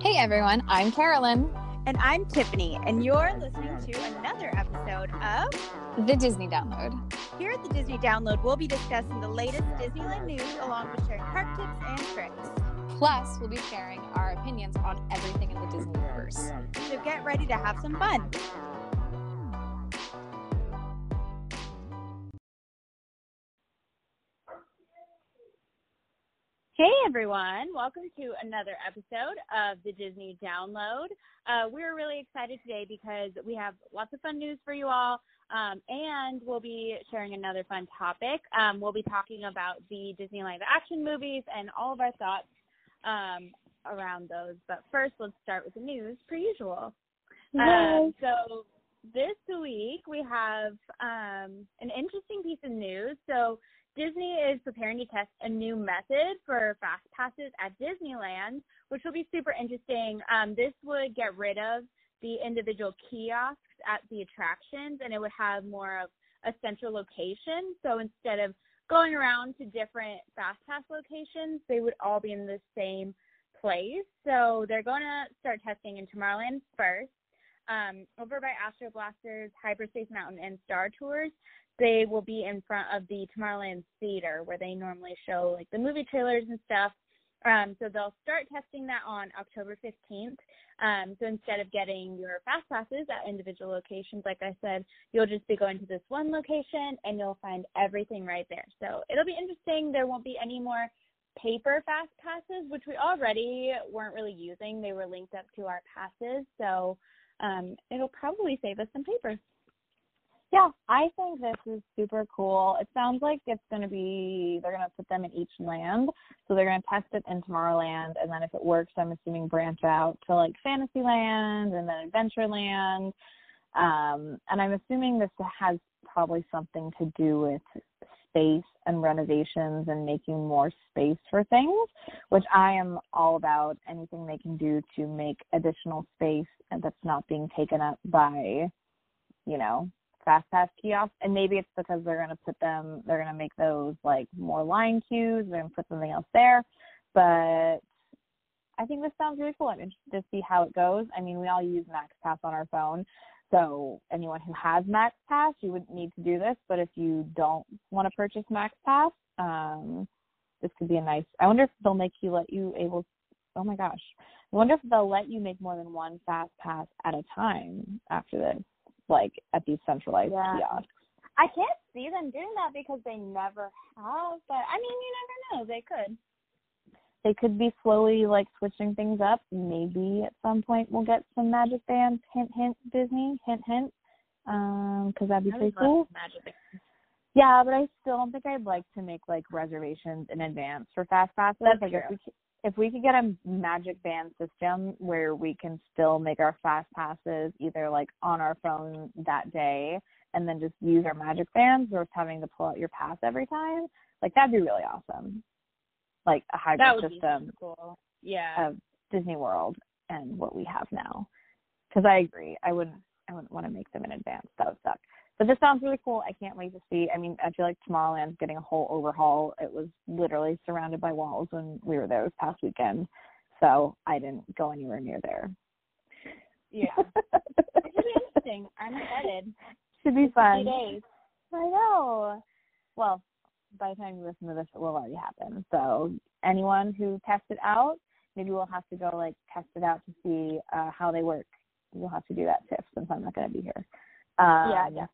Hey everyone, I'm Carolyn. And I'm Tiffany, and you're listening to another episode of The Disney Download. Here at the Disney Download, we'll be discussing the latest Disneyland news along with sharing park tips and tricks. Plus, we'll be sharing our opinions on everything in the Disney universe. So get ready to have some fun. Hey everyone, welcome to another episode of the Disney Download. Uh, we're really excited today because we have lots of fun news for you all, um, and we'll be sharing another fun topic. Um, we'll be talking about the Disney live action movies and all of our thoughts um, around those. But first, let's start with the news, per usual. Um, so this week we have um, an interesting piece of news. So Disney is preparing to test a new method for fast passes at Disneyland, which will be super interesting. Um, this would get rid of the individual kiosks at the attractions, and it would have more of a central location. So instead of going around to different fast pass locations, they would all be in the same place. So they're going to start testing in Tomorrowland first. Um, over by Astro Blasters, Hyperspace Mountain, and Star Tours, they will be in front of the Tomorrowland Theater where they normally show like the movie trailers and stuff. Um, so they'll start testing that on October 15th. Um, so instead of getting your fast passes at individual locations, like I said, you'll just be going to this one location and you'll find everything right there. So it'll be interesting. There won't be any more paper fast passes, which we already weren't really using. They were linked up to our passes. So um, it'll probably save us some paper. Yeah, I think this is super cool. It sounds like it's going to be, they're going to put them in each land. So they're going to test it in Tomorrowland. And then if it works, I'm assuming branch out to like Fantasyland and then Adventureland. Um, and I'm assuming this has probably something to do with space and renovations and making more space for things, which I am all about. Anything they can do to make additional space that's not being taken up by, you know, fast pass kiosks and maybe it's because they're going to put them they're going to make those like more line queues to put something else there. But i think this sounds really cool. I'm interested to see how it goes. I mean we all use max pass on our phone so anyone who has max pass you wouldn't need to do this. But if you don't want to purchase max pass um this could be a nice i wonder if they'll make you let you able oh my gosh. I wonder if they'll let you make more than one fast pass at a time after this like at these centralized Yeah. kiosks. I can't see them doing that because they never have, but I mean, you never know. They could. They could be slowly like switching things up. Maybe at some point we'll get some magic bands. Hint, hint, Disney. Hint, hint. Um, because that'd be I pretty cool. Magic. Yeah, but I still don't think I'd like to make like reservations in advance for fast passes. That's like if we if we could get a magic band system where we can still make our fast passes either like on our phone that day and then just use our magic bands versus having to pull out your pass every time, like that'd be really awesome. Like a hybrid system cool. Yeah. of Disney World and what we have now. Because I agree, I wouldn't I wouldn't want to make them in advance. That would suck. But this sounds really cool. I can't wait to see. I mean, I feel like Tomorrowland's getting a whole overhaul. It was literally surrounded by walls when we were there this past weekend. So I didn't go anywhere near there. yeah. It should be interesting. I'm excited. Should be Few fun. days. I know. Well, by the time you listen to this, it will already happen. So anyone who tests it out, maybe we'll have to go like test it out to see uh, how they work. You'll have to do that, Tiff, since I'm not going to be here. Um, Yeah, yeah.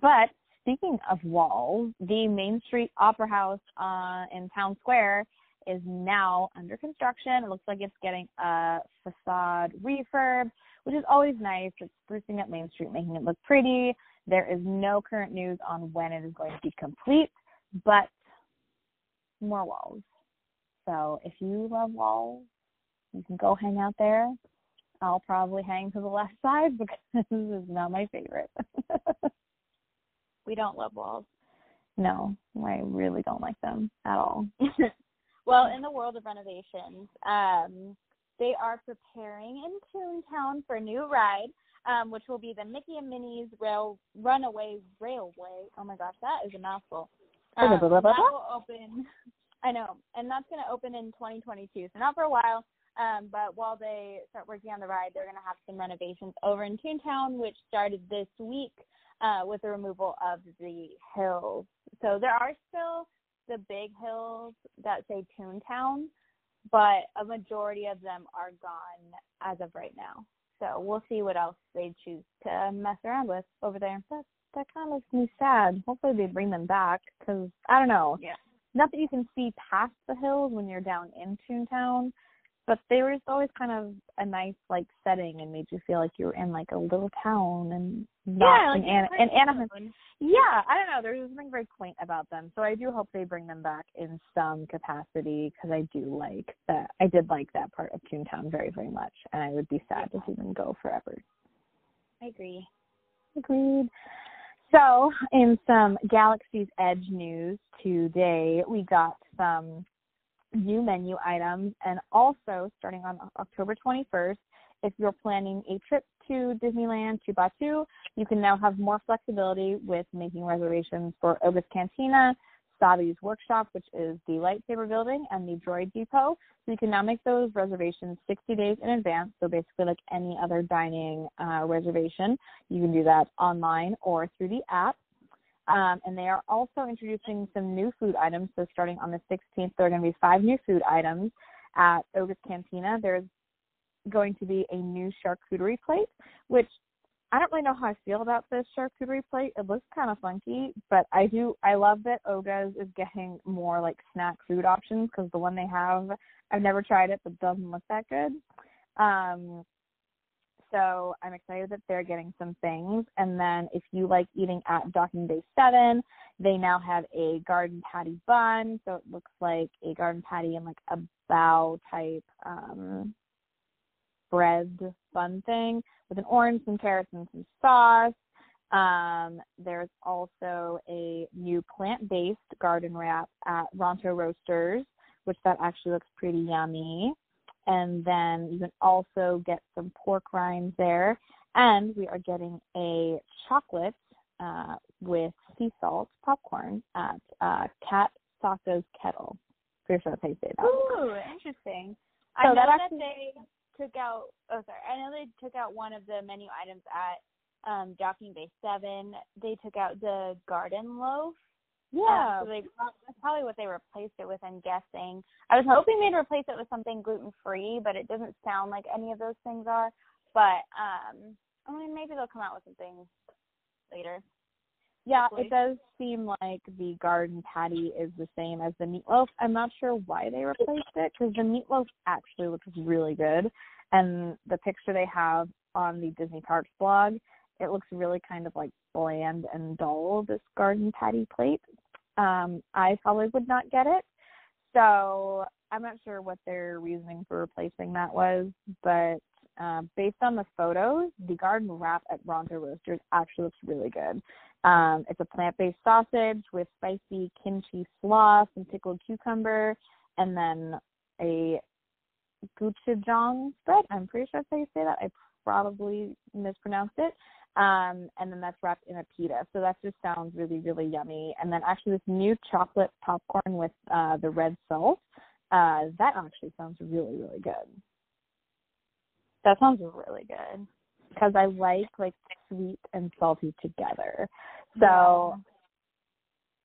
But speaking of walls, the Main Street Opera House uh, in Town Square is now under construction. It looks like it's getting a facade refurb, which is always nice. It's sprucing up Main Street, making it look pretty. There is no current news on when it is going to be complete, but more walls. So if you love walls, you can go hang out there. I'll probably hang to the left side because this is not my favorite. We don't love walls. no, I really don't like them at all. well, in the world of renovations, um, they are preparing in Toontown for a new ride, um, which will be the Mickey and Minnie's Rail Runaway Railway. Oh my gosh, that is a mouthful. Um, that will open I know, and that's going to open in 2022, so not for a while. Um, but while they start working on the ride, they're going to have some renovations over in Toontown, which started this week uh, with the removal of the hills. So there are still the big hills that say Toontown, but a majority of them are gone as of right now. So we'll see what else they choose to mess around with over there. That that kind of makes me sad. Hopefully they bring them back because I don't know. Yeah. Not that you can see past the hills when you're down in Toontown, but they were just always kind of a nice like setting and made you feel like you were in like a little town and not yeah, like in Ana- in Anaheim. Yeah, I don't know. There's something very quaint about them, so I do hope they bring them back in some capacity because I do like that. I did like that part of Toontown very, very much, and I would be sad to see them go forever. I agree. Agreed. So, in some Galaxy's Edge news today, we got some new menu items, and also starting on October 21st, if you're planning a trip to Disneyland to Batuu, you can now have more flexibility with making reservations for Oga's Cantina, Savi's Workshop, which is the lightsaber building, and the Droid Depot. So you can now make those reservations 60 days in advance. So basically, like any other dining uh, reservation, you can do that online or through the app. Um, and they are also introducing some new food items. So starting on the 16th, there are going to be five new food items at Oga's Cantina. There's going to be a new charcuterie plate, which I don't really know how I feel about this charcuterie plate. It looks kind of funky, but I do. I love that Oga's is getting more like snack food options because the one they have, I've never tried it, but doesn't look that good. Um, so I'm excited that they're getting some things. And then if you like eating at Docking Bay 7, they now have a garden patty bun. So it looks like a garden patty and like a bow type um, bread bun thing with an orange, some carrots, and some sauce. Um, there's also a new plant-based garden wrap at Ronto Roasters, which that actually looks pretty yummy. And then you can also get some pork rinds there. And we are getting a chocolate uh, with sea salt popcorn at uh, Kat Saka's Kettle. Pretty sure that's how you say that. Ooh, interesting. So I know that that, they took out. Oh, sorry. I know they took out one of the menu items at um Docking Bay Seven. They took out the garden loaf. Yeah. Um, so they that's probably what they replaced it with. I'm guessing. I was hoping they'd replace it with something gluten free, but it doesn't sound like any of those things are. But um, I mean, maybe they'll come out with something later. Yeah, Hopefully. it does seem like the garden patty is the same as the meatloaf. I'm not sure why they replaced it because the meatloaf actually looks really good, and the picture they have on the Disney Parks blog, it looks really kind of like bland and dull. This garden patty plate. Um, I probably would not get it, so I'm not sure what their reasoning for replacing that was, but uh, based on the photos, the garden wrap at Ronto Roasters actually looks really good. Um, it's a plant-based sausage with spicy kimchi slaw, some pickled cucumber, and then a gochujang spread. I'm pretty sure that's how you say that. I probably mispronounced it. Um, and then that's wrapped in a pita. So that just sounds really, really yummy. And then actually this new chocolate popcorn with uh, the red salt, uh, that actually sounds really, really good. That sounds really good because I like like sweet and salty together. So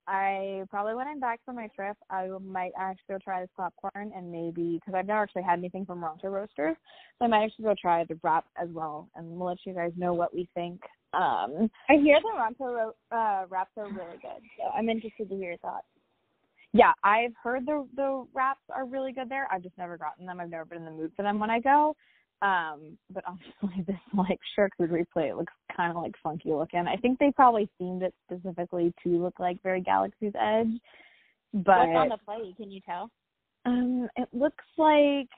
I probably when I'm back from my trip, I might actually go try this popcorn and maybe because I've never actually had anything from Ronto Roasters, so I might actually go try the wrap as well, and we'll let you guys know what we think. Um, I hear the Ronto ro- uh, wraps are really good, so I'm interested to hear your thoughts. yeah, I've heard the the wraps are really good there. I've just never gotten them. I've never been in the mood for them when I go. Um, but obviously this like charcuterie plate looks kind of like funky looking. I think they probably themed it specifically to look like very Galaxy's Edge. But What's on the plate? Can you tell? um, it looks like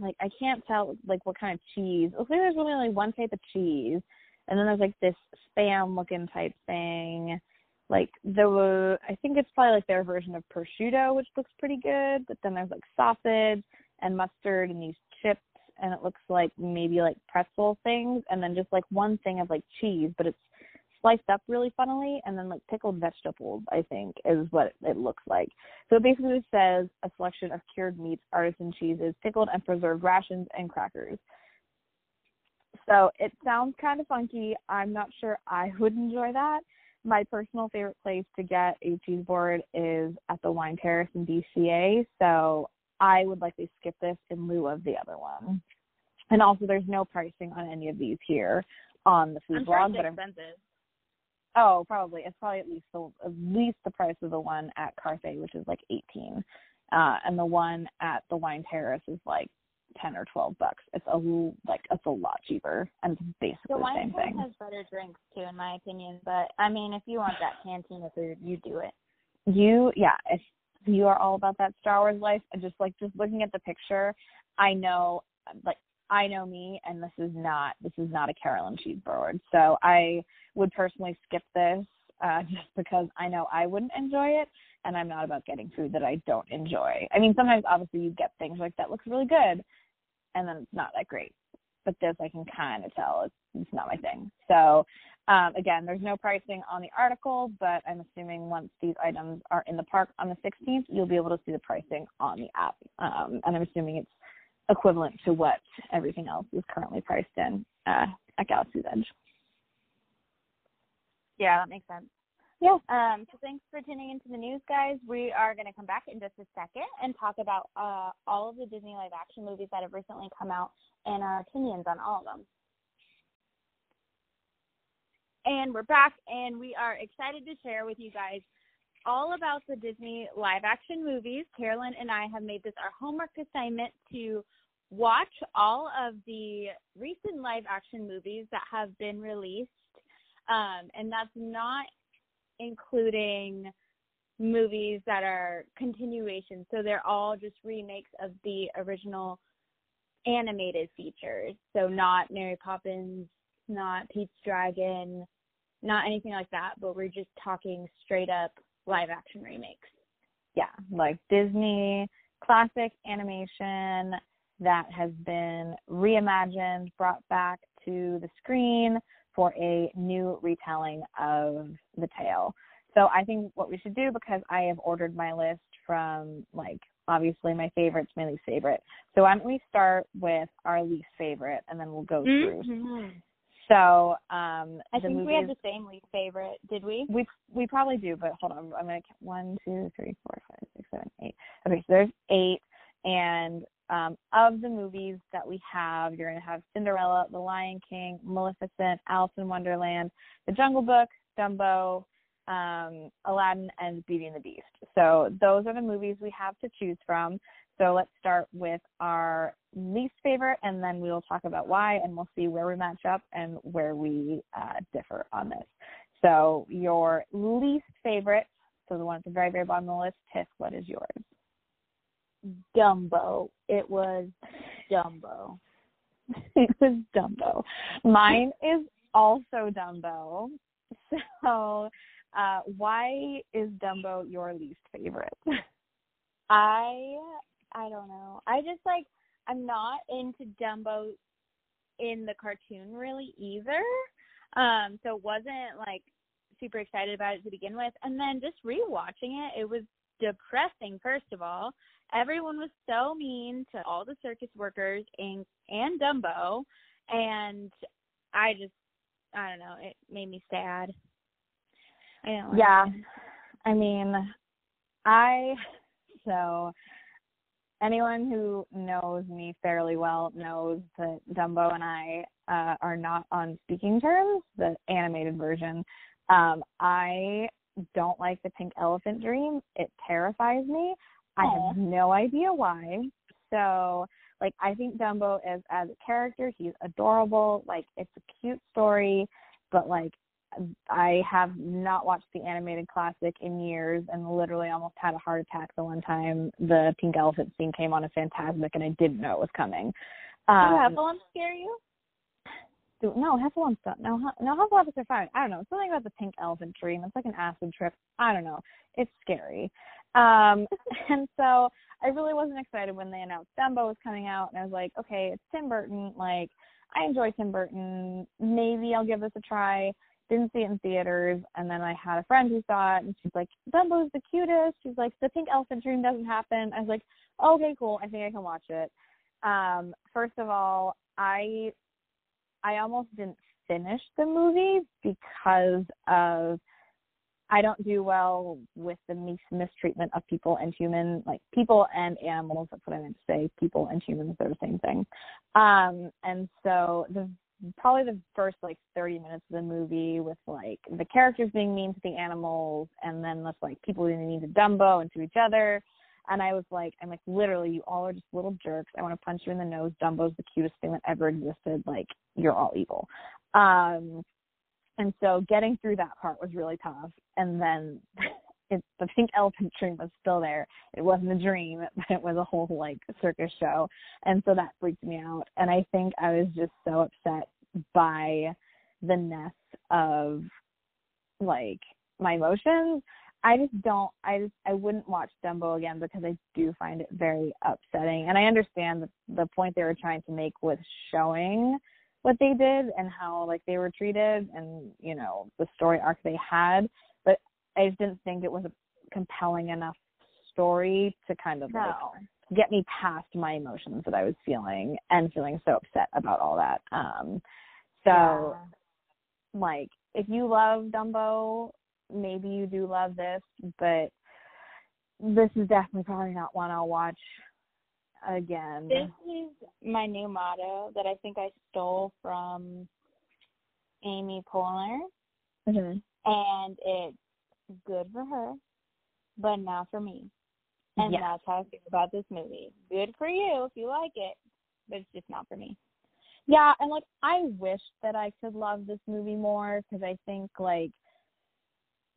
like I can't tell like what kind of cheese. It looks like there's really only one type of cheese, and then there's like this spam looking type thing. Like there were, I think it's probably like their version of prosciutto, which looks pretty good. But then there's like sausage and mustard and these chips, and it looks like maybe like pretzel things, and then just like one thing of like cheese, but it's sliced up really funnily and then like pickled vegetables, I think, is what it looks like. So it basically says a selection of cured meats, artisan cheeses, pickled and preserved rations, and crackers. So it sounds kind of funky. I'm not sure I would enjoy that. My personal favorite place to get a cheese board is at the Wine Terrace in DCA. So I would likely skip this in lieu of the other one. And also, there's no pricing on any of these here on the food I'm blog. but it's I'm, expensive. oh, probably it's probably at least the at least the price of the one at Carthay, which is like 18, uh, and the one at the Wine Terrace is like 10 or 12 bucks. It's a like it's a lot cheaper, and it's basically The the wine same Terrace thing. has better drinks too, in my opinion. But I mean, if you want that cantina food, you do it. you yeah if you are all about that star wars life. And just like just looking at the picture i know like i know me and this is not this is not a carolyn cheeseburger so i would personally skip this uh just because i know i wouldn't enjoy it and i'm not about getting food that i don't enjoy. I mean sometimes obviously you get things like that looks really good and then it's not that great but this i can kind of tell it's, it's not my thing so um, again, there's no pricing on the article, but I'm assuming once these items are in the park on the 16th, you'll be able to see the pricing on the app. Um, and I'm assuming it's equivalent to what everything else is currently priced in uh, at Galaxy's Edge. Yeah, that makes sense. Yeah. Um, so thanks for tuning into the news, guys. We are going to come back in just a second and talk about uh, all of the Disney live action movies that have recently come out and our opinions on all of them. And we're back, and we are excited to share with you guys all about the Disney live action movies. Carolyn and I have made this our homework assignment to watch all of the recent live action movies that have been released. Um, and that's not including movies that are continuations. So they're all just remakes of the original animated features. So not Mary Poppins, not Pete's Dragon, not anything like that, but we're just talking straight up live action remakes. Yeah, like Disney classic animation that has been reimagined, brought back to the screen for a new retelling of the tale. So I think what we should do because I have ordered my list from like obviously my favorites, my least favorite. So why don't we start with our least favorite and then we'll go through. So um I think we movies, had the same least favorite, did we? we we probably do, but hold on. I'm gonna count one, two, three, four, five, six, seven, eight. Okay, so there's eight, and um, of the movies that we have, you're gonna have Cinderella, The Lion King, Maleficent, Alice in Wonderland, The Jungle Book, Dumbo, um, Aladdin, and Beauty and the Beast. So those are the movies we have to choose from. So let's start with our least favorite, and then we will talk about why, and we'll see where we match up and where we uh, differ on this. So your least favorite, so the one at the very, very bottom of the list, Tiff, what is yours? Dumbo. It was Dumbo. it was Dumbo. Mine is also Dumbo. So uh, why is Dumbo your least favorite? I I don't know. I just like I'm not into Dumbo in the cartoon really either. Um, so wasn't like super excited about it to begin with. And then just rewatching it, it was depressing first of all. Everyone was so mean to all the circus workers and and Dumbo and I just I don't know, it made me sad. I Yeah. I mean, I so anyone who knows me fairly well knows that Dumbo and I uh, are not on speaking terms. The animated version. Um, I don't like the pink elephant dream. It terrifies me. I have no idea why. So, like, I think Dumbo is as a character, he's adorable. Like, it's a cute story, but like, I have not watched the animated classic in years and literally almost had a heart attack the one time the pink elephant scene came on a Fantasmic and I didn't know it was coming. Um, Heffalump scare you? Do- no, Heffalumps don't. No, no, Hufflepuffs are fine. I don't know. Something about the pink elephant dream. It's like an acid trip. I don't know. It's scary. Um, and so I really wasn't excited when they announced Dumbo was coming out, and I was like, okay, it's Tim Burton. Like, I enjoy Tim Burton. Maybe I'll give this a try. didn't see it in theaters, and then I had a friend who saw it, and she's like, Dumbo's the cutest. She's like, the pink elephant dream doesn't happen. I was like, okay, cool. I think I can watch it. Um, first of all, I I almost didn't finish the movie because of I don't do well with the mis- mistreatment of people and human, like people and animals. That's what I meant to say. People and humans, they're the same thing. Um, and so the probably the first like 30 minutes of the movie with like the characters being mean to the animals and then with like people being mean to Dumbo and to each other. And I was like, I'm like, literally, you all are just little jerks. I want to punch you in the nose. Dumbo's the cutest thing that ever existed. Like, you're all evil. Um, and so getting through that part was really tough. And then it, the pink elephant dream was still there. It wasn't a dream, but it was a whole like circus show. And so that freaked me out. And I think I was just so upset by the ness of like my emotions. I just don't I just I wouldn't watch Dumbo again because I do find it very upsetting. And I understand the the point they were trying to make with showing what they did and how like they were treated and, you know, the story arc they had. But I just didn't think it was a compelling enough story to kind of No. like get me past my emotions that I was feeling and feeling so upset about all that. Um so like if you love Dumbo, maybe you do love this, but this is definitely probably not one I'll watch again. This is my new motto that I think I stole from Amy Poehler, Mhm. and it's good for her, but not for me. And Yeah. that's how I feel about this movie. Good for you if you like it, but it's just not for me. Yeah, and like I wish that I could love this movie more because I think like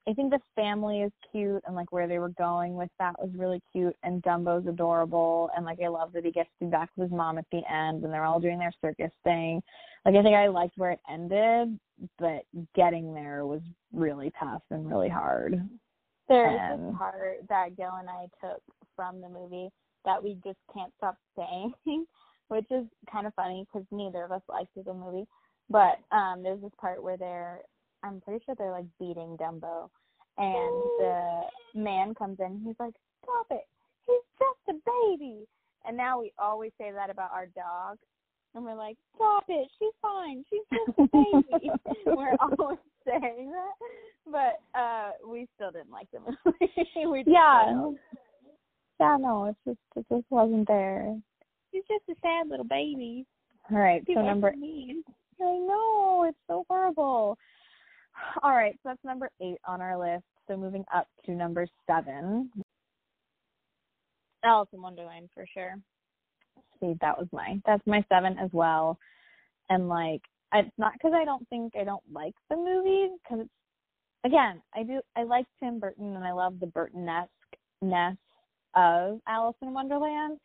I think the family is cute and like where they were going with that was really cute and Dumbo's adorable and like I love that he gets to be back with his mom at the end and they're all doing their circus thing. Like I think I liked where it ended, but getting there was really tough and really hard. There is And- this part that Gil and I took from the movie that we just can't stop saying, which is kind of funny because neither of us liked the movie. But um there's this part where they're, I'm pretty sure they're like beating Dumbo, and the man comes in. He's like, "Stop it! He's just a baby." And now we always say that about our dog, and we're like, "Stop it! She's fine. She's just a baby." we're always saying that, but uh we still didn't like the movie. we just Yeah. Yeah, no, it's just it just wasn't there. She's just a sad little baby. All right, People so number mean. I know, it's so horrible. All right, so that's number eight on our list. So moving up to number seven. Alice in Wonderland for sure. See, that was my that's my seven as well. And like, it's not because I don't think I don't like the movie, because it's again, I do I like Tim Burton and I love the Burton-esque ness of Alice in Wonderland,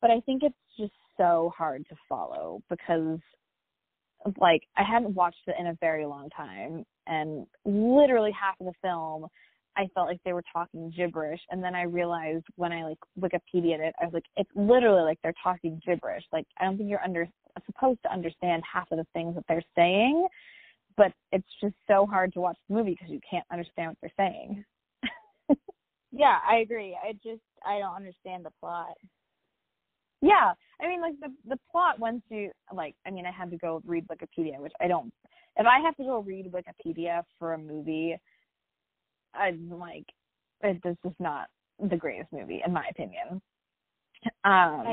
but I think it's just so hard to follow because like I hadn't watched it in a very long time and literally half of the film I felt like they were talking gibberish and then I realized when I like Wikipedia it I was like it's literally like they're talking gibberish like I don't think you're under supposed to understand half of the things that they're saying but it's just so hard to watch the movie because you can't understand what they're saying. Yeah, I agree. I just I don't understand the plot. Yeah, I mean, like the the plot. Once you like, I mean, I had to go read Wikipedia, which I don't. If I have to go read Wikipedia for a movie, I'm like, it, this is not the greatest movie in my opinion. Um,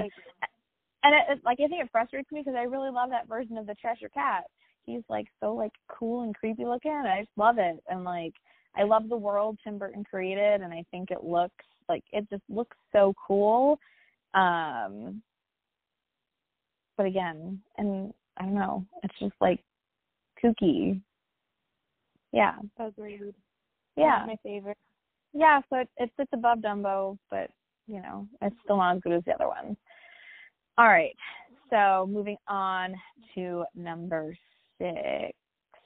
and it, it like I think it frustrates me because I really love that version of the Cheshire Cat. He's like so like cool and creepy looking. And I just love it, and like I love the world Tim Burton created, and I think it looks like it just looks so cool. Um, but again, and I don't know, it's just like kooky. Yeah, Agreed. yeah, Not my favorite. yeah. So it, it sits above Dumbo, but you know, it's still not as good as the other ones. All right, so moving on to number six.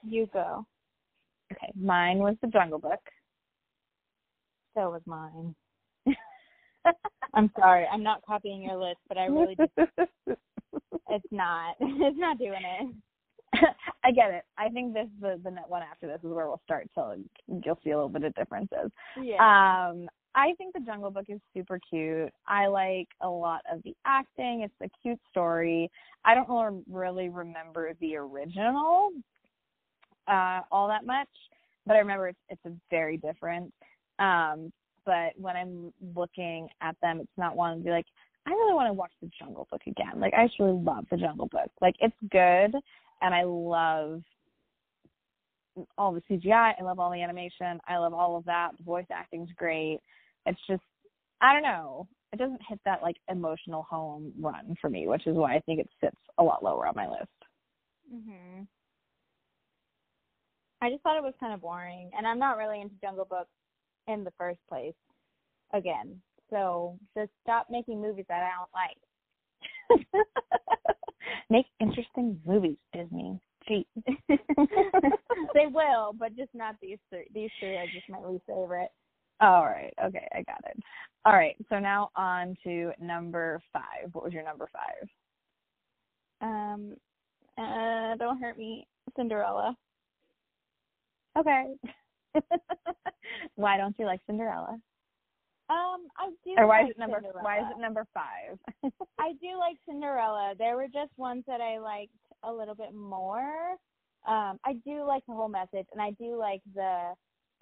You go. Okay, mine was The Jungle Book. So was mine. I'm sorry. I'm not copying your list, but I really just it's not. It's not doing it. I get it. I think this the the one after this is where we'll start to you'll see a little bit of differences. Yeah. Um, I think the Jungle Book is super cute. I like a lot of the acting. It's a cute story. I don't really remember the original uh, all that much, but I remember it's it's a very different. Um, but when I'm looking at them, it's not one to be like, I really want to watch the Jungle Book again. Like I actually love the Jungle Book. Like it's good, and I love all the CGI. I love all the animation. I love all of that. The voice acting's great. It's just I don't know. It doesn't hit that like emotional home run for me, which is why I think it sits a lot lower on my list. Mhm. I just thought it was kind of boring, and I'm not really into Jungle Book in the first place. Again, so just stop making movies that I don't like. Make interesting movies, Disney. Gee. they will, but just not these three. These three are just my least favorite. All right. Okay, I got it. All right. So now on to number five. What was your number five? Um, uh, don't hurt me, Cinderella. Okay. why don't you like Cinderella? Um, I do. Or why like is it number Cinderella. Why is it number five? I do like Cinderella. There were just ones that I liked a little bit more. Um, I do like the whole message, and I do like the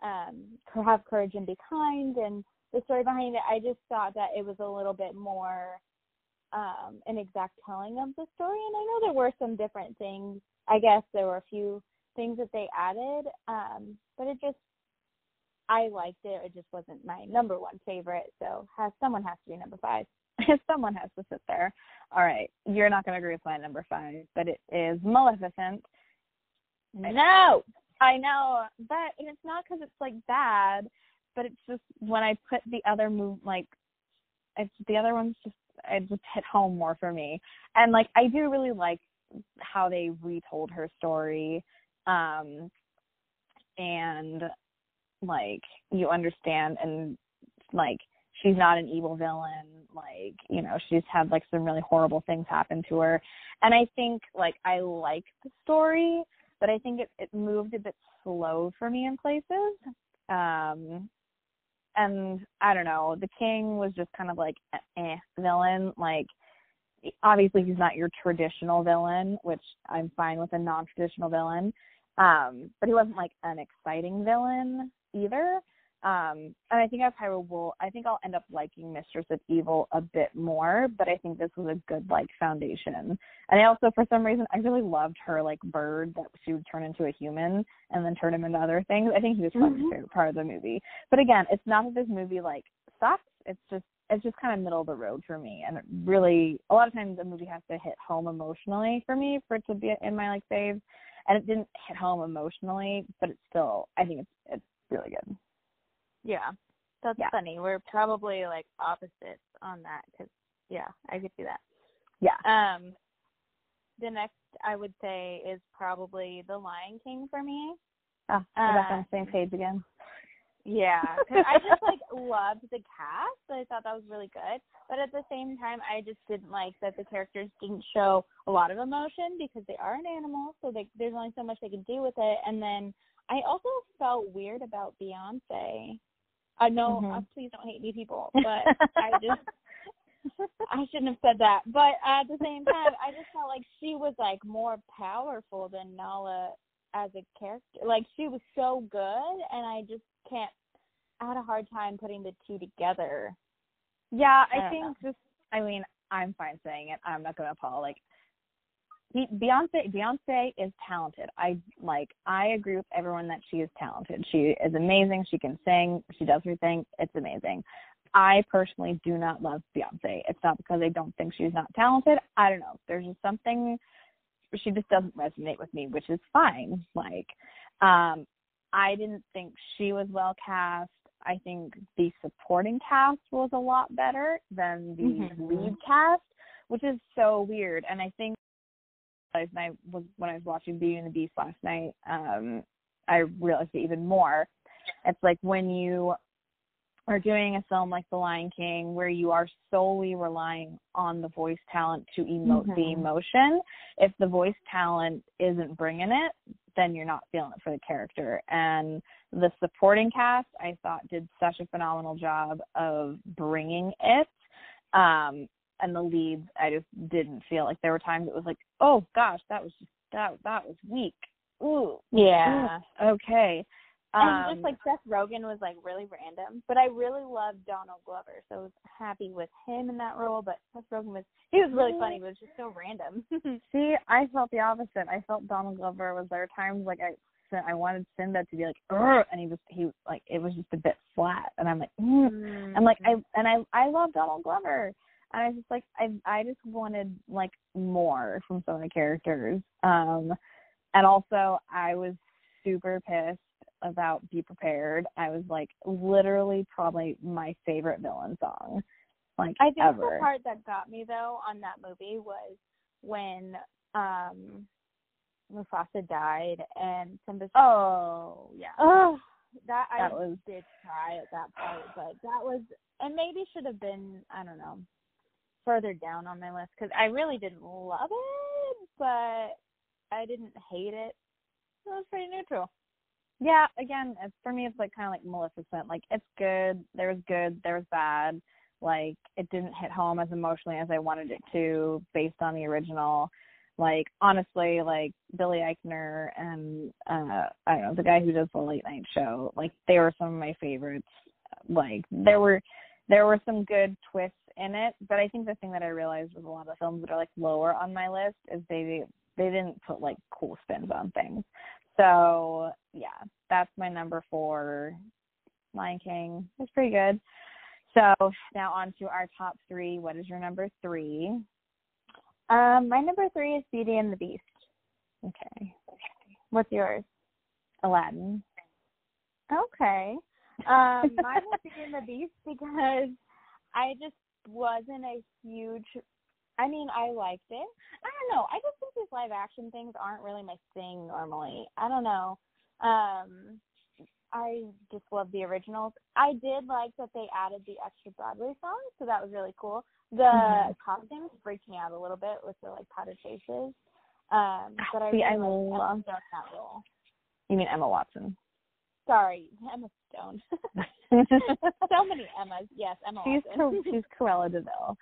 um, have courage and be kind, and the story behind it. I just thought that it was a little bit more um, an exact telling of the story, and I know there were some different things. I guess there were a few things that they added, um, but it just I liked it. It just wasn't my number one favorite. So has someone has to be number five. Someone has to sit there. All right, you're not going to agree with my number five, but it is Maleficent. No, I know, but and it's not because it's like bad, but it's just when I put the other move like, it's the other ones just it just hit home more for me, and like I do really like how they retold her story, um, and like you understand and like she's not an evil villain like you know she's had like some really horrible things happen to her. And i think like i like the story but i think it it moved a bit slow for me in places. Um and i don't know the king was just kind of like eh villain like obviously he's not your traditional villain which i'm fine with a non-traditional villain um but he wasn't like an exciting villain either. Um, and I think I probably will. I think I'll end up liking Mistress of Evil a bit more, but I think this was a good like foundation. And I also, for some reason, I really loved her like bird that she would turn into a human and then turn him into other things. I think he was probably Mhm. my favorite part of the movie. But again, it's not that this movie like sucks. It's just it's just kind of middle of the road for me. And really, a lot of times, a movie has to hit home emotionally for me for it to be in my like faves. And it didn't hit home emotionally, but it's still, I think it's it's really good. Yeah, that's Yeah. funny. We're probably like opposites on that because yeah, I could see that. Yeah. Um, the next I would say is probably The Lion King for me. Oh, we're back Uh, on the same page again. Yeah, 'cause I just like loved the cast. I thought that was really good, but at the same time, I just didn't like that the characters didn't show a lot of emotion because they are an animal, so they, there's only so much they can do with it. And then I also felt weird about Beyonce. I know, Mhm. uh, please don't hate me, people, but I just I shouldn't have said that. But at the same time, I just felt like she was like more powerful than Nala as a character. Like she was so good, and I just can't. I had a hard time putting the two together. Yeah, I I, think just I mean, I'm fine saying it. I'm not gonna Paul like Beyonce Beyonce is talented. I like I agree with everyone that she is talented. She is amazing. She can sing. She does her thing. It's amazing. I personally do not love Beyonce. It's not because I don't think she's not talented. I don't know. There's just something she just doesn't resonate with me, which is fine. Like, um, I didn't think she was well cast. I think the supporting cast was a lot better than the Mhm. lead cast, which is so weird. And I think when I was when I was watching Beauty and the Beast last night, um, I realized it even more. It's like when you or doing a film like The Lion King where you are solely relying on the voice talent to emote the Mhm. emotion, if the voice talent isn't bringing it, then you're not feeling it for the character. And the supporting cast, I thought, did such a phenomenal job of bringing it. Um, and the leads, I just didn't feel like there were times it was like, oh gosh, that was just that that was weak. Ooh, Yeah. okay. Um, and just like Seth Rogen was like really random, but I really loved Donald Glover, so I was happy with him in that role. But Seth Rogen was he was really funny, but it was just so random. See, I felt the opposite. I felt Donald Glover was there were times like I I wanted Simba to be like, and he was he like it was just a bit flat, and I'm like, mm. I'm like I and I I love Donald Glover, and I was just like I I just wanted like more from some of the characters, um, and also I was super pissed about Be Prepared. I was like literally probably my favorite villain song, like I think ever. the part that got me though on that movie was when um Mufasa died and Simba's oh yeah. Oh, that I was- did cry at that part, but that was and maybe should have been I don't know further down on my list because I really didn't love it, but I didn't hate it. It was pretty neutral. Yeah, again, it's, for me, it's like kind of like Maleficent. Like it's good. There was good. There was bad. Like it didn't hit home as emotionally as I wanted it to, based on the original. Like honestly, like Billy Eichner and uh I don't know the guy who does the late night show. Like they were some of my favorites. Like there were there were some good twists in it, but I think the thing that I realized with a lot of films that are like lower on my list is they they didn't put like cool spins on things. So yeah, that's my number four. Lion King It's pretty good. So now on to our top three. What is your number three? Um, my number three is Beauty and the Beast. Okay, What's yours? Aladdin. Okay. Um, mine was Beauty and the Beast because I just wasn't a huge. I mean, I liked it. I don't know. I just think these live action things aren't really my thing normally. I don't know. Um, I just love the originals. I did like that they added the extra Broadway songs, so that was really cool. The Mhm. costumes freaked me out a little bit with the like powdered faces. Um, but I See, really I love- that role. You mean Emma Watson? Sorry, Emma Stone. so many Emmas. Yes, Emma she's Watson. she's Cruella de Vil.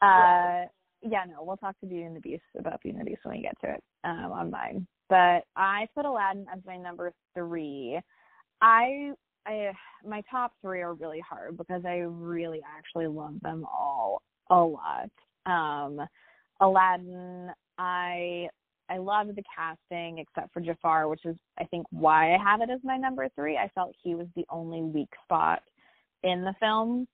Uh, yeah, no, we'll talk to Beauty and the Beast about Beauty and the Beast when we get to it um, on mine. But I put Aladdin as my number three. I, I, my top three are really hard because I really actually love them all a lot. Um, Aladdin, I I loved the casting except for Jafar, which is I think why I have it as my number three. I felt he was the only weak spot in the film.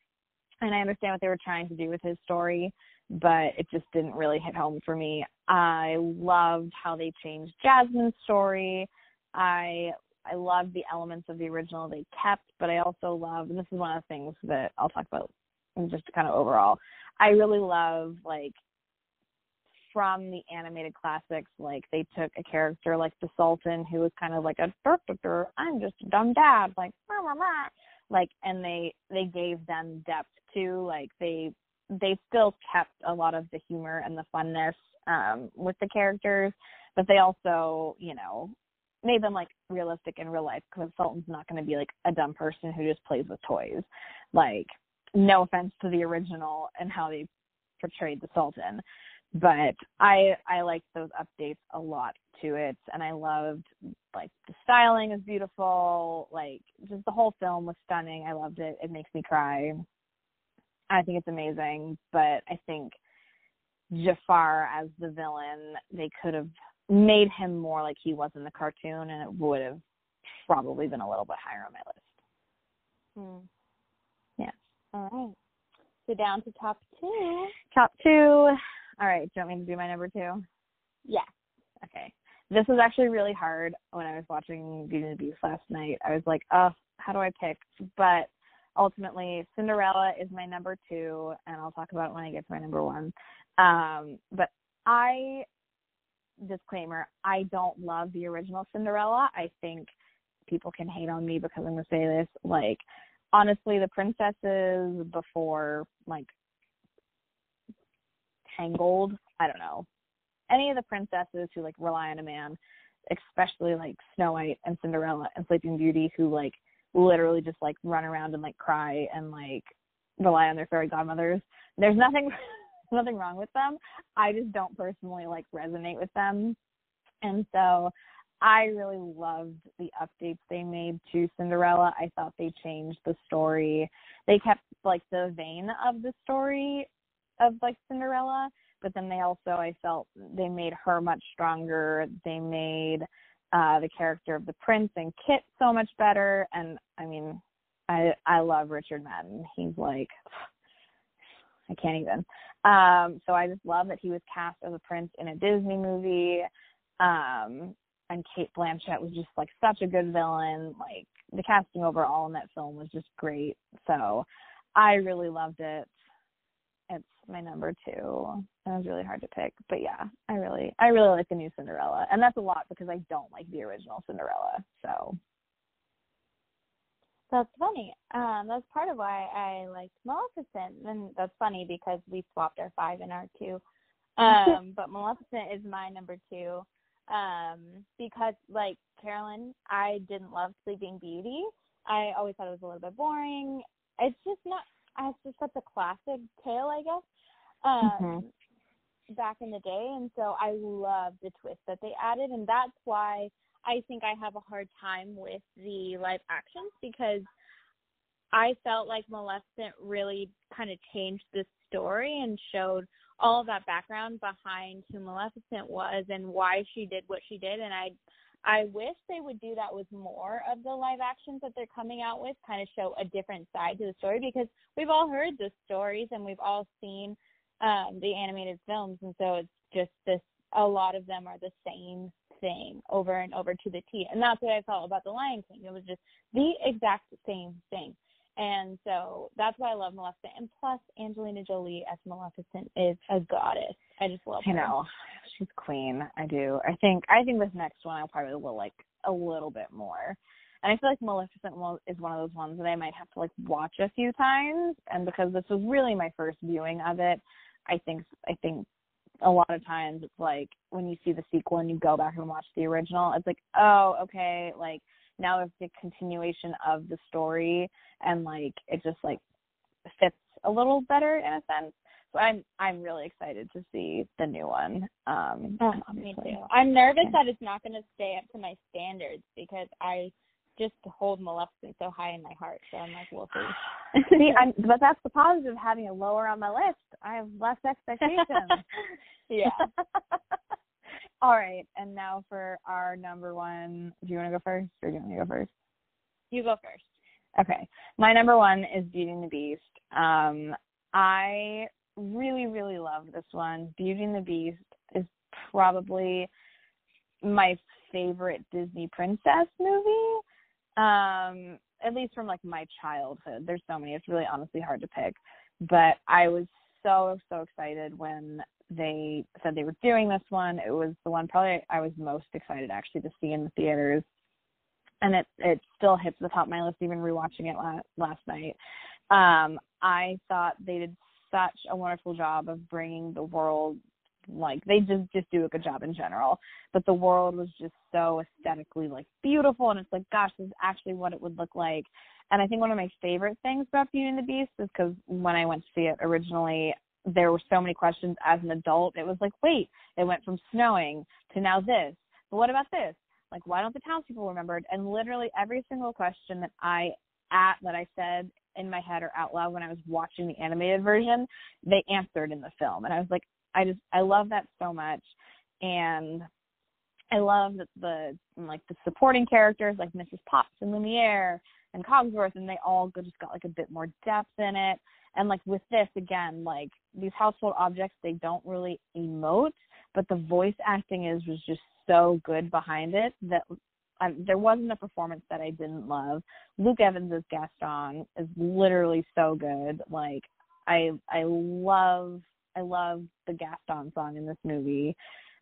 And I understand what they were trying to do with his story, but it just didn't really hit home for me. I loved how they changed Jasmine's story. I I loved the elements of the original they kept, but I also love and this is one of the things that I'll talk about and just kind of overall. I really love like from the animated classics, like they took a character like the Sultan who was kind of like a dur, dur, dur, I'm just a dumb dad, like rah, rah, rah. like and they they gave them depth too. Like they they still kept a lot of the humor and the funness um with the characters, but they also, you know, made them like realistic in real life because Sultan's not going to be like a dumb person who just plays with toys. Like, no offense to the original and how they portrayed the Sultan, but I I liked those updates a lot to it, and I loved like the styling is beautiful, like just the whole film was stunning. I loved it. It makes me cry. I think it's amazing, but I think Jafar as the villain, they could have made him more like he was in the cartoon, and it would have probably been a little bit higher on my list. Hmm. Yeah. All right. So down to top two. Top two. All right. Do you want me to do my number two? Yeah. Okay. This was actually really hard when I was watching Beauty and the Beast last night. I was like, oh, how do I pick? But ultimately, Cinderella is my number two, and I'll talk about it when I get to my number one. Um, but I, disclaimer, I don't love the original Cinderella. I think people can hate on me because I'm going to say this. Like, honestly, the princesses before like Tangled, I don't know. Any of the princesses who like rely on a man, especially like Snow White and Cinderella and Sleeping Beauty, who like literally just like run around and like cry and like rely on their fairy godmothers. There's nothing nothing wrong with them. I just don't personally like resonate with them. And so I really loved the updates they made to Cinderella. I thought they changed the story. They kept like the vein of the story of like Cinderella, but then they also I felt they made her much stronger. They made uh the character of the prince and Kit so much better and I mean I I love Richard Madden. He's like I can't even. Um so I just love that he was cast as a prince in a Disney movie. Um and Cate Blanchett was just like such a good villain. Like the casting overall in that film was just great. So I really loved it. My number two. It was really hard to pick, but yeah, I really, I really like the new Cinderella, and that's a lot because I don't like the original Cinderella. So that's funny. Um, that's part of why I liked Maleficent, and that's funny because we swapped our five and our two. Um, but Maleficent is my number two um because like Carolyn, I didn't love Sleeping Beauty. I always thought it was a little bit boring. It's just not it's just such a classic tale, I guess. Um mm-hmm. back in the day and so I love the twist that they added and that's why I think I have a hard time with the live actions because I felt like Maleficent really kind of changed the story and showed all of that background behind who Maleficent was and why she did what she did and I I wish they would do that with more of the live actions that they're coming out with, kind of show a different side to the story because we've all heard the stories and we've all seen um the animated films and so it's just this a lot of them are the same thing over and over to the T. And that's what I felt about the Lion King. It was just the exact same thing. And so that's why I love Maleficent. And plus, Angelina Jolie as Maleficent is a goddess. I just love her. I know. She's queen. I do. I think I think this next one I'll probably will like a little bit more. And I feel like Maleficent is one of those ones that I might have to like watch a few times. And because this was really my first viewing of it, I think I think a lot of times it's like when you see the sequel and you go back and watch the original, it's like, oh, okay, like now it's the continuation of the story and like it just like fits a little better in a sense. So I'm I'm really excited to see the new one. Um oh, me too. I'm nervous yeah. that it's not gonna stay up to my standards because I just hold Maleficent so high in my heart. So I'm like, we'll see. see, I'm, but that's the positive having it lower on my list. I have less expectations. yeah. All right, and now for our number one. Do you want to go first, or do you want to go first? You go first. Okay, my number one is Beauty and the Beast. Um, I really, really love this one. Beauty and the Beast is probably my favorite Disney princess movie. Um, at least from like my childhood. There's so many. It's really honestly hard to pick. But I was so so excited when they said they were doing this one. It was the one probably I was most excited actually to see in the theaters, and it it still hits the top of my list even rewatching it last last night. Um, I thought they did such a wonderful job of bringing the world like they just just do a good job in general but the world was just so aesthetically like beautiful and it's like gosh this is actually what it would look like and i think one of my favorite things about beauty and the beast is because when i went to see it originally there were so many questions as an adult. It was like, wait, it went from snowing to now this. But what about this? Like, why don't the townspeople remember? And literally every single question that I at that I said in my head or out loud when I was watching the animated version, they answered in the film. And I was like, I just I love that so much. And I love that the like the supporting characters like Mrs. Potts and Lumiere and Cogsworth and they all just got like a bit more depth in it. And like with this again, like these household objects, they don't really emote, but the voice acting is was just so good behind it that um, there wasn't a performance that I didn't love. Luke Evans' as Gaston is literally so good. Like I I love I love the Gaston song in this movie.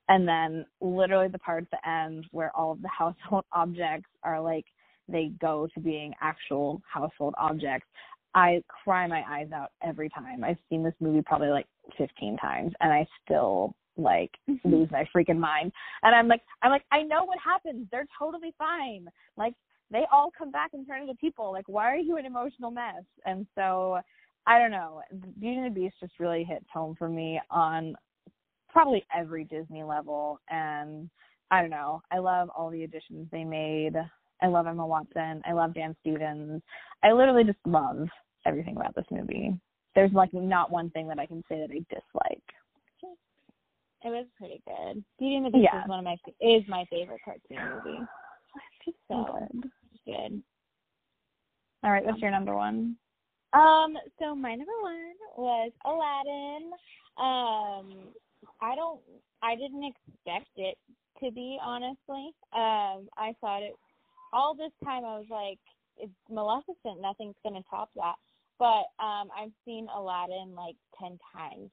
And then literally the part at the end where all of the household objects are like they go to being actual household objects. I cry my eyes out every time. I've seen this movie probably like 15 times and I still like lose my freaking mind. And I'm like I'm like I know what happens. They're totally fine. Like they all come back and turn into people. Like why are you an emotional mess? And so I don't know. Beauty and the Beast just really hits home for me on probably every Disney level and I don't know. I love all the additions they made. I love Emma Watson. I love Dan Stevens. I literally just love everything about this movie. There's like not one thing that I can say that I dislike. It was pretty good. Beauty and the Beast Yeah. is one of my is my favorite cartoon movie. It's So good. good. All right, what's um, your number one? Um, so my number one was Aladdin. Um, I don't, I didn't expect it to be honestly. Um, I thought it all this time. I was like, it's Maleficent. Nothing's gonna top that. But um, I've seen Aladdin like ten times,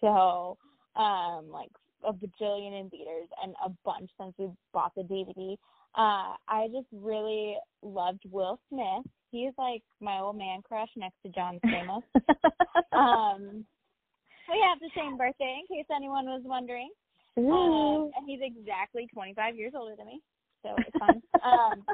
so um, like a bajillion in theaters and a bunch since we bought the DVD. Uh, I just really loved Will Smith. He's like my old man crush next to John Stamos. um, we have the same birthday, in case anyone was wondering. Um, and he's exactly 25 years older than me, so it's fun. um,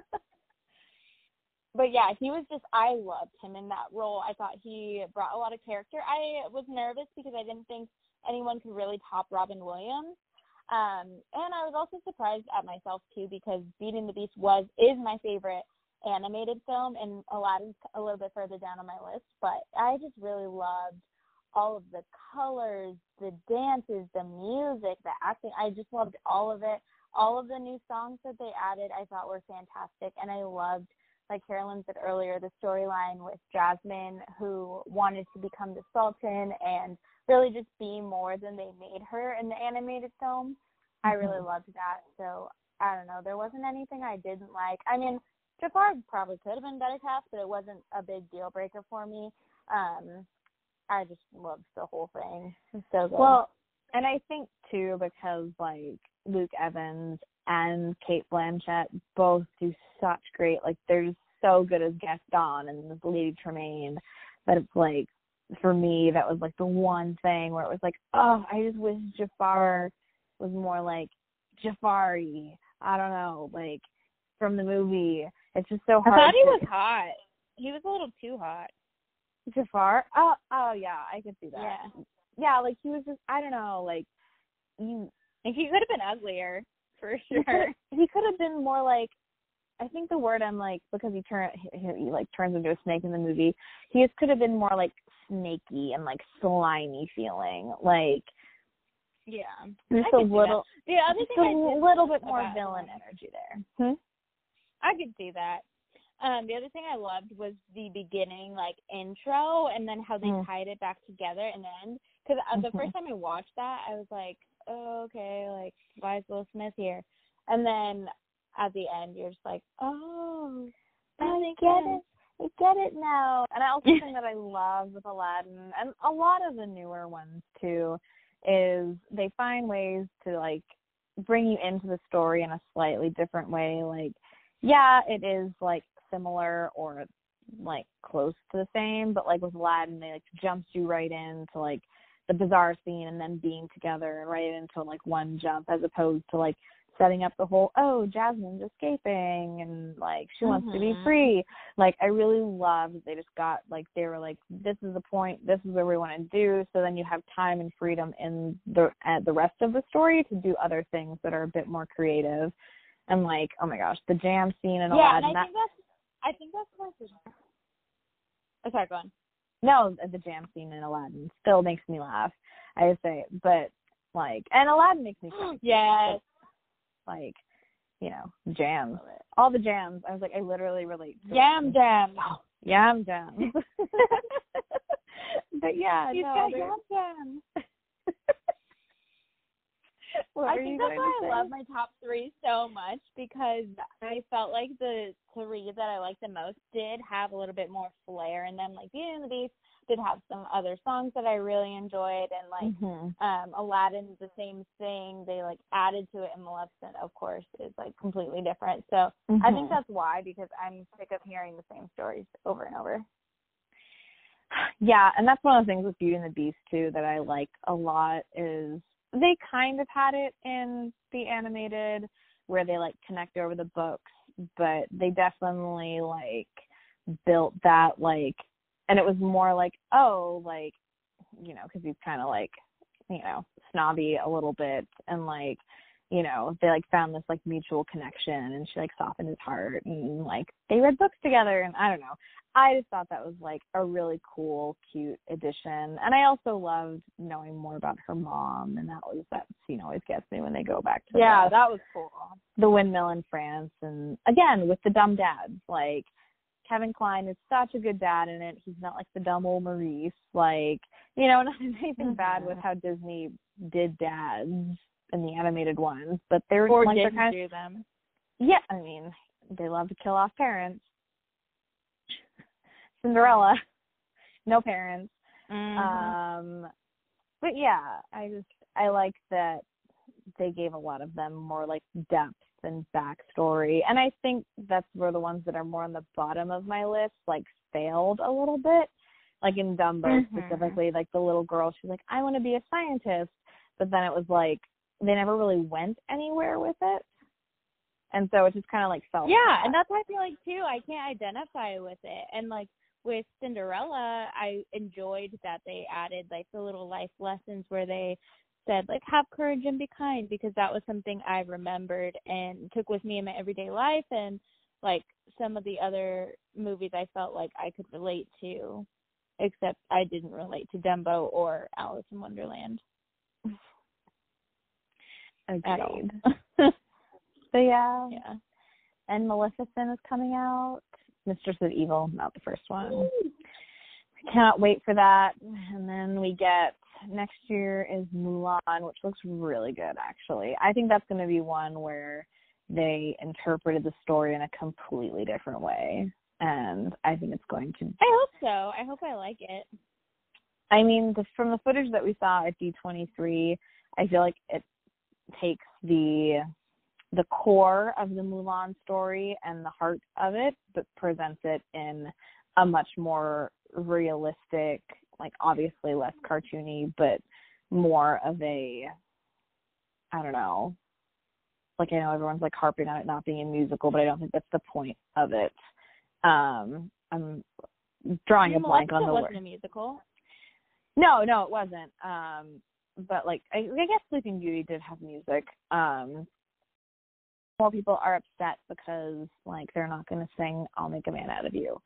but yeah, he was just I loved him in that role. I thought he brought a lot of character. I was nervous because I didn't think anyone could really top Robin Williams. Um, and I was also surprised at myself too because Beating the Beast was is my favorite animated film, and a lot Aladdin's a little bit further down on my list. But I just really loved all of the colors, the dances, the music, the acting. I just loved all of it. All of the new songs that they added, I thought were fantastic, and I loved, like Carolyn said earlier, the storyline with Jasmine, who wanted to become the Sultan and really just be more than they made her in the animated film. I really mm-hmm. loved that. So I don't know. There wasn't anything I didn't like. I mean, Jafar probably could have been better cast, but it wasn't a big deal breaker for me. Um, I just loved the whole thing. It's so good. Well, and I think too because like Luke Evans and Cate Blanchett both do such great like they're just so good as Gaston and this Lady Tremaine that it's like for me that was like the one thing where it was like oh I just wish Jafar was more like Jafari I don't know like from the movie it's just so hard. I thought he to- was hot. He was a little too hot. Jafar. Oh, oh yeah, I could see that. Yeah. yeah, like he was just I don't know, like you Like he could have been uglier for sure. he could have been more like I think the word I'm like because he turn he, he like turns into a snake in the movie. He just could have been more like snaky and like slimy feeling, like yeah. just I a little The other just thing a little bit more villain energy there. Hmm? I could see that. Um, the other thing I loved was the beginning, like intro, and then how they Mm. tied it back together in the end. Because uh, the Mhm. first time I watched that, I was like, oh, okay, like why is Will Smith here? And then at the end, you're just like, oh, that I get it. I get it now. And I also think that I love with Aladdin and a lot of the newer ones too is they find ways to like bring you into the story in a slightly different way. Like, yeah, it is like similar or like close to the same, but like with Aladdin they like jumps you right into like the bizarre scene and then being together and right into like one jump as opposed to like setting up the whole oh jasmine's escaping and like she wants to be Mhm. free. Like i really love they just got like they were like this is the point. This is what we want to do so then you have time and freedom in the at the rest of the story to do other things that are a bit more creative and like oh my gosh the jam scene and Yeah, and Aladdin I that, think that's, I think that's what. Oh, sorry, go on. no the jam scene in aladdin still makes me laugh i just say but like and aladdin makes me cry Yes. like you know jams all the jams i was like i literally relate to Yam jam. Oh, yam jams but yeah He's no, got yam jam. I think that's why I love my top three so much because I felt like the three that I liked the most did have a little bit more flair in them. Like Beauty and the Beast did have some other songs that I really enjoyed, and like Mhm. um Aladdin's the same thing. They like added to it, and Maleficent, of course, is like completely different. So I think Mhm. that's why because I'm sick of hearing the same stories over and over. Yeah, and that's one of the things with Beauty and the Beast too that I like a lot is they kind of had it in the animated where they like connect over the books, but they definitely like built that like and it was more like oh like you know because he's kind of like you know snobby a little bit and like you know they like found this like mutual connection and she like softened his heart and like they read books together and i don't know i just thought that was like a really cool cute addition and i also loved knowing more about her mom and that was that scene always gets me when they go back to Yeah, the, that was cool. the windmill in france and again with the dumb dads like Kevin Kline is such a good dad in it. He's not like the dumb old Maurice. Like, you know, not anything bad with Mhm. how Disney did dads in the animated ones, but they're Or like they're kind do them. of yeah. I mean, they love to kill off parents. Cinderella, no parents. Mhm. Um, but yeah, I just I like that they gave a lot of them more like depth and backstory, and I think that's where the ones that are more on the bottom of my list like failed a little bit. Like in Dumbo Mhm. specifically, like the little girl, she's like, I want to be a scientist, but then it was like they never really went anywhere with it, and so it just kind of like felt Yeah, and that's how I feel like too. I can't identify with it. And like with Cinderella, I enjoyed that they added like the little life lessons where they said like have courage and be kind because that was something I remembered and took with me in my everyday life and like some of the other movies I felt like I could relate to except I didn't relate to Dumbo or Alice in Wonderland at all. agreed. So yeah, yeah. and Maleficent is coming out. Mistress of Evil, not the first one. I Cannot wait for that. And then we get next year is Mulan, which looks really good actually. I think that's going to be one where they interpreted the story in a completely different way, and I think it's going to. I hope so. I hope I like it. I mean, the, from the footage that we saw at D23, I feel like it takes the the core of the Mulan story and the heart of it, but presents it in a much more realistic, like obviously less cartoony, but more of a I don't know. Like I know everyone's like harping on it not being a musical, but I don't think that's the point of it. Um I'm drawing a blank on the wasn't word. a musical. No, no, it wasn't. Um, but like I, I guess Sleeping Beauty did have music. Um, more people are upset because like they're not going to sing "I'll Make a Man Out of You,"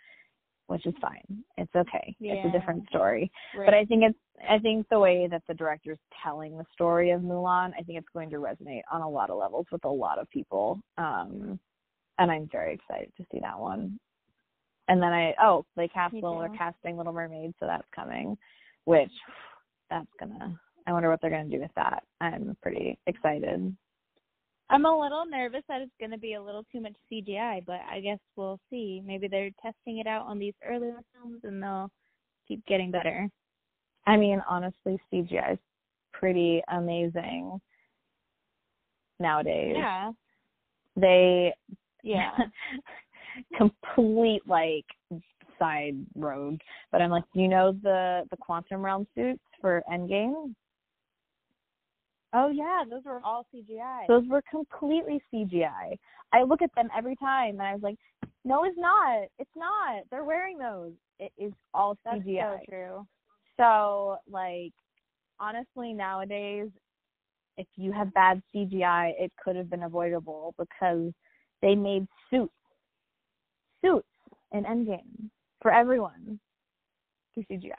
which is fine. It's okay. Yeah. It's a different story. Right. But I think it's I think the way that the director's telling the story of Mulan, I think it's going to resonate on a lot of levels with a lot of people. Um, and I'm very excited to see that one. And then I oh they cast little, they're casting Little Mermaid, so that's coming. Which that's gonna I wonder what they're gonna do with that. I'm pretty excited. I'm a little nervous that it's going to be a little too much CGI, but I guess we'll see. Maybe they're testing it out on these earlier films and they'll keep getting better. I mean, honestly, CGI is pretty amazing nowadays. Yeah. They Yeah. complete like side road. But I'm like, you know the the quantum realm suits for Endgame? Oh yeah, those were all CGI. Those were completely CGI. I look at them every time and I was like, No, it's not. It's not. They're wearing those. It is all That's CGI. so true. So, like, honestly, nowadays, if you have bad CGI, it could have been avoidable because they made suits, suits in Endgame for everyone through CGI.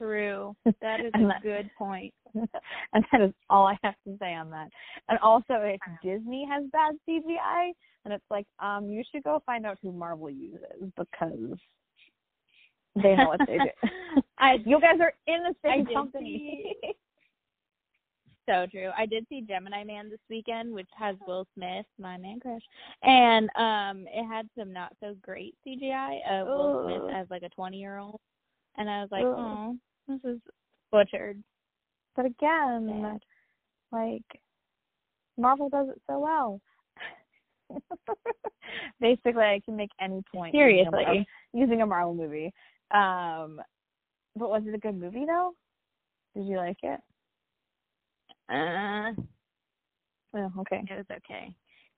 True. That is And a good point. and that is all I have to say on that. And also, if Disney has bad CGI, then it's like, um, you should go find out who Marvel uses because they know what they do. I you guys are in the same did company. so true. I did see Gemini Man this weekend, which has Will Smith, my man crush, and um, it had some not so great CGI of Will Smith as like a twenty year old, and I was like, oh, this is butchered. But again, like Marvel does it so well. Basically, I can make any point using a Marvel- Seriously. using a Marvel movie. Um, but was it a good movie though? Did you like it? Uh, Oh, okay. it was okay.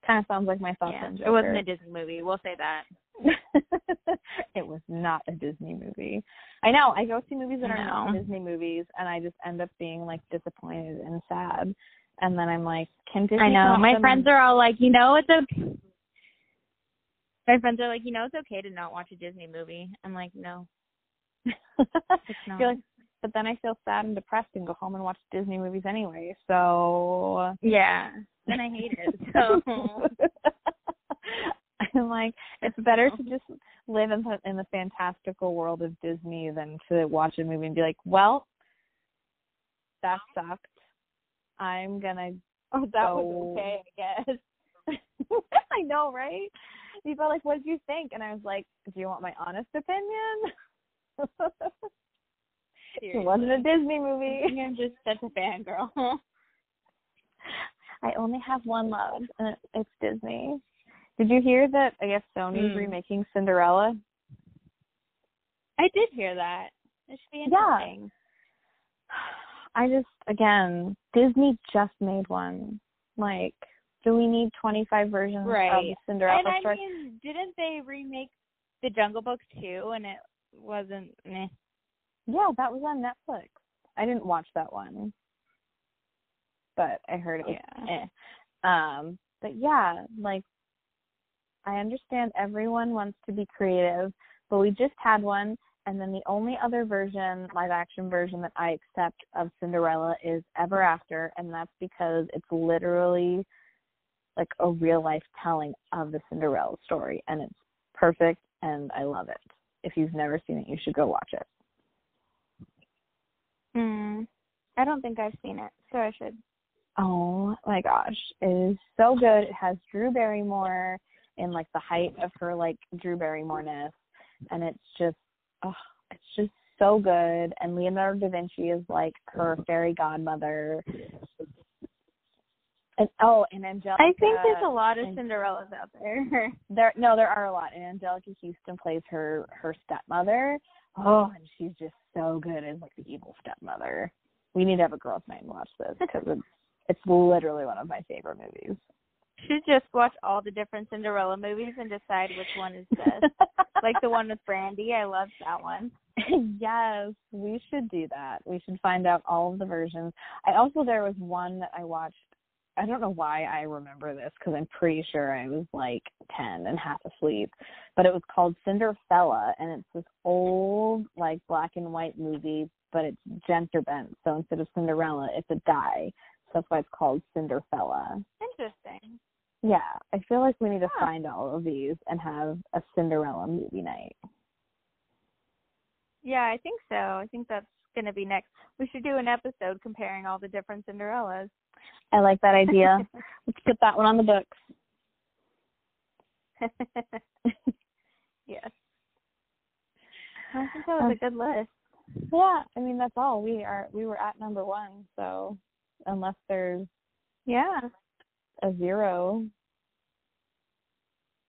Kind of sounds like my thoughts Yeah, it wasn't a Disney movie. We'll say that. it was not a Disney movie. I know. I go see movies that are not Disney movies, and I just end up being like disappointed and sad. And then I'm like, can Disney? I know. My friends and- are all like, you know, it's okay. My friends are like, you know, it's okay to not watch a Disney movie. I'm like, no, it's not. Like, but then I feel sad and depressed and go home and watch Disney movies anyway. So yeah. Then I hate it. So I'm like, it's better to mm-hmm. just live in the in the fantastical world of Disney than to watch a movie and be like, well, that mm-hmm. sucked. I'm gonna. oh, that So- was okay, I guess. I know, right? People are like, what did you think? And I was like, do you want my honest opinion? it wasn't a Disney movie. I'm just such a fangirl. I only have one love, and it's Disney. Did you hear that? I guess Sony's Hmm. remaking Cinderella. I did hear that. It should be interesting. Yeah. I just, again, Disney just made one. Like, do we need 25 versions of Right. the Cinderella and I story? mean, didn't they remake the Jungle Book too? And it wasn't. Meh. yeah, that was on Netflix. I didn't watch that one, but I heard it was Yeah. eh. Um, but yeah, like I understand everyone wants to be creative, but we just had one and then the only other version, live action version that I accept of Cinderella is Ever After and that's because it's literally like a real life telling of the Cinderella story and it's perfect and I love it. If you've never seen it, you should go watch it. Hmm. I don't think I've seen it, so I should. Oh my gosh, it is so good. It has Drew Barrymore in like the height of her like Drew Barrymore-ness, and it's just, oh, it's just so good. And Leonardo da Vinci is like her fairy godmother. And oh, and Anjelica. I think there's a lot of Cinderellas out there. there. No, there are a lot, and Anjelica Huston plays her her stepmother. Oh, and she's just so good as like the evil stepmother. We need to have a girls' night and watch this because it's it's literally one of my favorite movies. Should just watch all the different Cinderella movies and decide which one is best. like the one with Brandy, I loved that one. yes, we should do that. We should find out all of the versions. I also there was one that I watched. I don't know why I remember this because I'm pretty sure I was like 10 and half asleep, but it was called Cinderfella and it's this old like black and white movie, but it's gender bent. So instead of Cinderella, it's a guy. So that's why it's called Cinderfella. Interesting. Yeah, I feel like we need to find all of these and have a Cinderella movie night. Yeah, I think so. I think that's going to be next. We should do an episode comparing all the different Cinderellas. I like that idea. Let's put that one on the books. yes. I think that was a um, good list. Yeah, I mean that's all. We are we were at number one, so unless there's Yeah. A zero.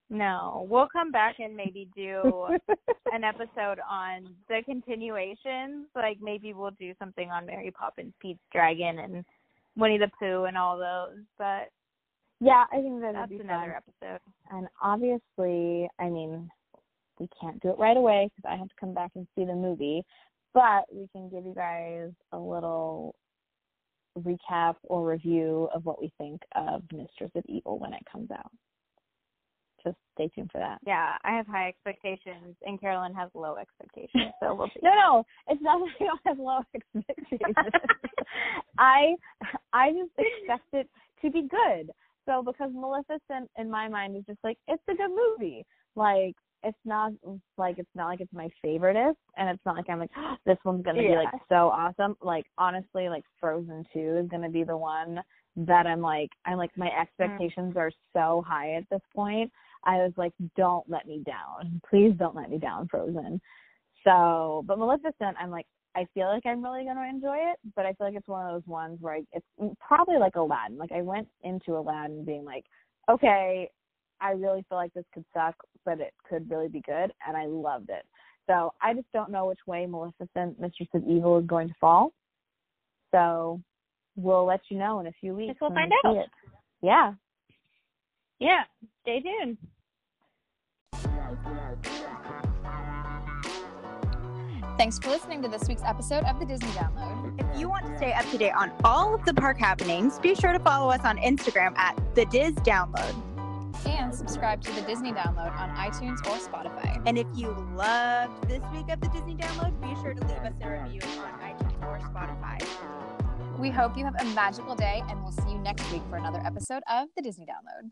No, we'll come back and maybe do an episode on the continuations. Like maybe we'll do something on Mary Poppins, Pete's Dragon, and Winnie the Pooh, and all those. But yeah, I think that that's another fun. episode. And obviously, I mean, we can't do it right away because I have to come back and see the movie, but we can give you guys a little recap or review of what we think of Mistress of Evil when it comes out. Just stay tuned for that. Yeah, I have high expectations, and Carolyn has low expectations. So we'll see. No, no, it's not that I don't have low expectations. I I just expect it to be good. So because Maleficent in my mind is just like it's a good movie. Like it's not like it's not like it's my favoriteest, and it's not like I'm like ah, this one's gonna be like so awesome. Like honestly, like Frozen Two is gonna be the one that I'm like I'm like my mm. expectations are so high at this point. I was like, don't let me down, please don't let me down, Frozen. So, but Maleficent, I'm like, I feel like I'm really gonna enjoy it, but I feel like it's one of those ones where I, it's probably like Aladdin. Like I went into Aladdin being like, okay, I really feel like this could suck, but it could really be good, and I loved it. So I just don't know which way Maleficent, Mistress of Evil, is going to fall. So we'll let you know in a few weeks. Guess we'll find we out. It. Yeah. Yeah. Stay tuned. Thanks for listening to this week's episode of the Disney Download. If you want to stay up to date on all of the park happenings, be sure to follow us on Instagram at the Diz Download. And subscribe to the Disney Download on iTunes or Spotify. And if you loved this week of the Disney Download, be sure to leave us a review on iTunes or Spotify. We hope you have a magical day, and we'll see you next week for another episode of the Disney Download.